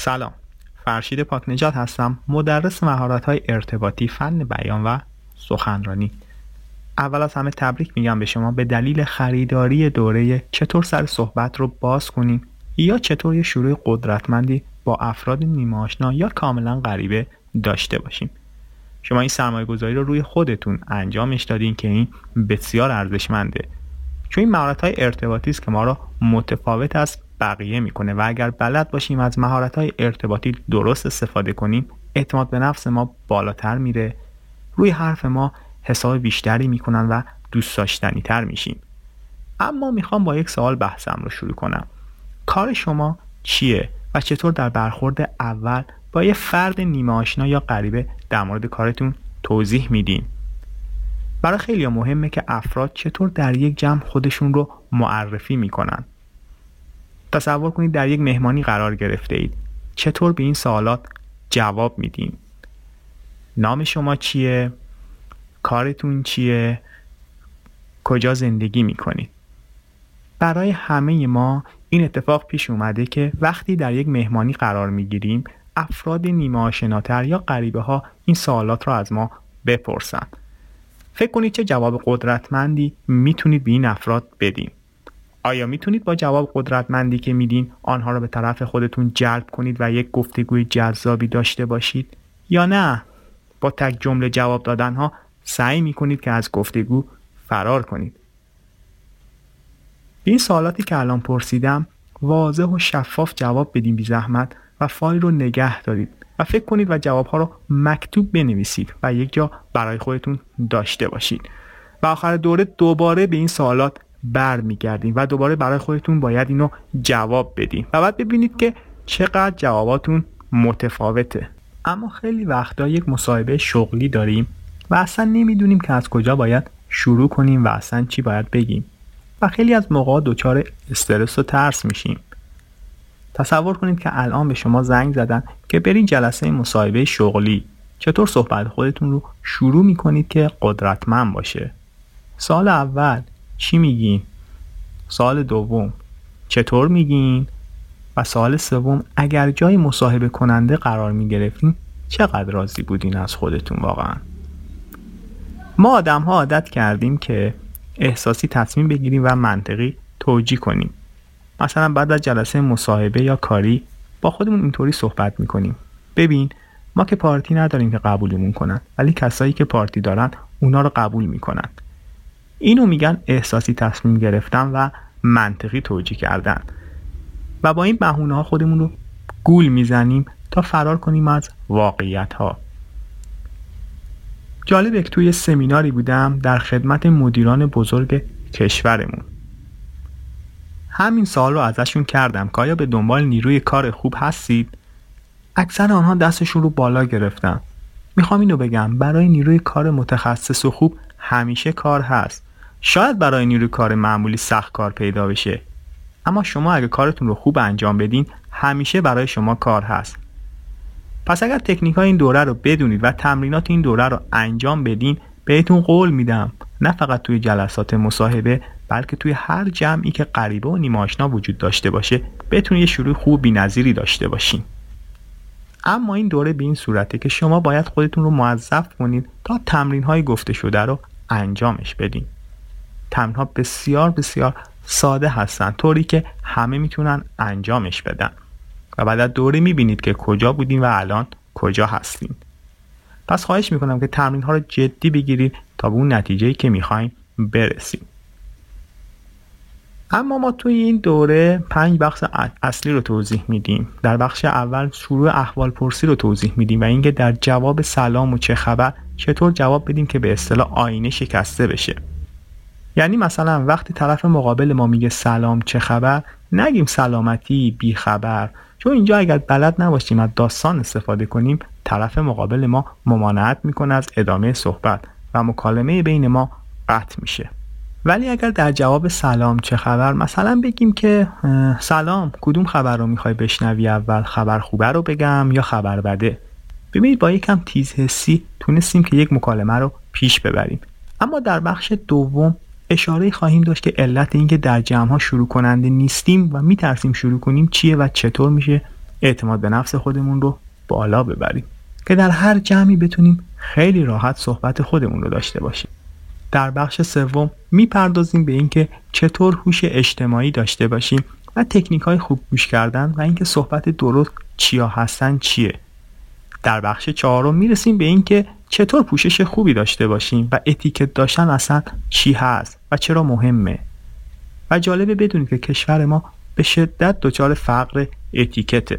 سلام. فرشید پاکنجات هستم مدرس مهارت های ارتباطی فن بیان و سخنرانی. اول از همه تبریک میگم به شما به دلیل خریداری دوره چطور سر صحبت رو باز کنیم یا چطور یه شروع قدرتمندی با افراد نیمه یا کاملا غریبه داشته باشیم. شما این سرمایه گذاری رو روی خودتون انجامش دادین که این بسیار ارزشمنده. چون این مهارت های ارتباطی است که ما رو متفاوت از بقیه می‌کنه و اگر بلد باشیم از مهارت های ارتباطی درست استفاده کنیم اعتماد به نفس ما بالاتر میره. روی حرف ما حساب بیشتری می‌کنن و دوست داشتنی تر میشیم. اما می‌خوام با یک سوال بحثم رو شروع کنم. کار شما چیه و چطور در برخورد اول با یه فرد نیمه آشنا یا غریبه در مورد کارتون توضیح میدین؟ برای خیلی مهمه که افراد چطور در یک جمع خودشون رو معرفی می‌کنن. تصور کنید در یک مهمانی قرار گرفته اید. چطور به این سوالات جواب میدین؟ نام شما چیه؟ کارتون چیه؟ کجا زندگی می‌کنید؟ برای همه ما این اتفاق پیش اومده که وقتی در یک مهمانی قرار می‌گیریم افراد نیمه آشناتر یا غریبه ها این سوالات را از ما بپرسن. فکر کنید چه جواب قدرتمندی می‌تونید به این افراد بدین. آیا می‌تونید با جواب قدرتمندی که میدین آنها را به طرف خودتون جلب کنید و یک گفتگوی جذابی داشته باشید؟ یا نه؟ با تک جمله جواب دادن ها سعی می‌کنید که از گفتگو فرار کنید. به این سوالاتی که الان پرسیدم واضح و شفاف جواب بدین بی زحمت و فایل رو نگه دارید و فکر کنید و جوابها رو مکتوب بنویسید و یک جا برای خودتون داشته باشید. و آخر دوره دوباره به این سوالات برمیگردیم و دوباره برای خودتون باید اینو جواب بدین و بعد ببینید که چقدر جواباتون متفاوته. اما خیلی وقتا یک مصاحبه شغلی داریم و اصلا نمی‌دونیم که از کجا باید شروع کنیم و اصلا چی باید بگیم و خیلی از موقع دچار استرس و ترس میشیم. تصور کنید که الان به شما زنگ زدن که برین جلسه مصاحبه شغلی. چطور صحبت خودتون رو شروع می‌کنید که قدرتمند باشه؟ سال اول چی میگین؟ سال دوم چطور میگین؟ و سال سوم اگر جای مصاحبه کننده قرار می‌گرفتین چقدر راضی بودین از خودتون واقعا؟ ما آدم ها عادت کردیم که احساسی تصمیم بگیریم و منطقی توجیه کنیم. مثلا بعد از جلسه مصاحبه یا کاری با خودمون اینطوری صحبت می‌کنیم. ببین ما که پارتی نداریم که قبولمون کنن ولی کسایی که پارتی دارن اونا رو قبول می‌کنن. اینو میگن احساسی تصمیم گرفتن و منطقی توجیه کردن. و با این بهونه ها خودمون رو گول می‌زنیم تا فرار کنیم از واقعیت ها جالب که توی سمیناری بودم در خدمت مدیران بزرگ کشورمون. همین سال رو ازشون کردم که آیا به دنبال نیروی کار خوب هستید؟ اکثر آنها دستشون رو بالا گرفتن. می‌خوام اینو بگم برای نیروی کار متخصص و خوب همیشه کار هست. شاید برای نیروی کار معمولی سخت کار پیدا بشه. اما شما اگه کارتون رو خوب انجام بدین همیشه برای شما کار هست. پس اگر تکنیک های این دوره رو بدونید و تمرینات این دوره رو انجام بدین بهتون قول میدم. نه فقط توی جلسات مصاحبه بلکه توی هر جمعی که غریبه و نیمه آشنا وجود داشته باشه بتونید یه شروع خوب بی‌نظیری داشته باشین. اما این دوره به این صورته که شما باید خودتون رو موظف کنید تا تمرین های گفته شده رو انجامش بدین. تمرین بسیار بسیار ساده هستن طوری که همه می‌تونن انجامش بدن. و بعد از دوره می‌بینید که کجا بودین و الان کجا هستین. پس خواهش می‌کنم که تمرین ها رو جدی بگیرید تا به اون نتیجه که می‌خوایم برسیم اما ما توی این دوره پنج بخش اصلی رو توضیح میدیم. در بخش اول شروع احوال پرسی رو توضیح میدیم و اینکه در جواب سلام و چه خبر چطور جواب بدیم که به اصطلاح آینه شکسته بشه. یعنی مثلا وقتی طرف مقابل ما میگه سلام چه خبر نگیم سلامتی بی خبر. چون اینجا اگر بلد نباشیم از داستان استفاده کنیم طرف مقابل ما ممانعت می‌کنه از ادامه صحبت و مکالمه بین ما قطع میشه. ولی اگر در جواب سلام چه خبر مثلا بگیم که سلام کدوم خبر رو می‌خوای بشنوی؟ اول خبر خوبه رو بگم یا خبر بده؟ ببینید با یکم تیز حسی تونستیم که یک مکالمه رو پیش ببریم. اما در بخش دوم اشاره خواهیم داشت که علت اینکه در جمع ها شروع کننده نیستیم و میترسیم شروع کنیم چیه و چطور میشه اعتماد به نفس خودمون رو بالا ببریم. که در هر جمعی بتونیم خیلی راحت صحبت خودمون رو داشته باشیم. در بخش سوم می‌پردازیم به اینکه چطور هوش اجتماعی داشته باشیم و تکنیک های خوب گوش کردن و اینکه صحبت درست چیا هستن چیه. در بخش چهارم می‌رسیم به اینکه چطور پوشش خوبی داشته باشیم و اتیکت داشتن اصلا چی هست و چرا مهمه؟ و جالبه بدونید که کشور ما به شدت دچار فقر اتیکته.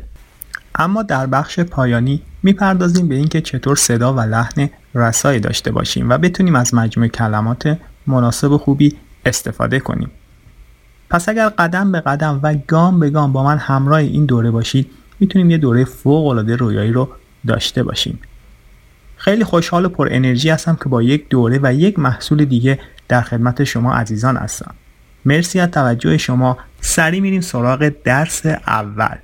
اما در بخش پایانی می‌پردازیم به اینکه چطور صدا و لحن رسایی داشته باشیم و بتونیم از مجموع کلمات مناسب و خوبی استفاده کنیم. پس اگر قدم به قدم و گام به گام با من همراه این دوره باشید می‌تونیم یه دوره فوق العاده رویایی رو داشته باشیم. خیلی خوشحال و پر انرژی هستم که با یک دوره و یک محصول دیگه در خدمت شما عزیزان هستم. مرسی از توجه شما. سری میریم سراغ درس اول.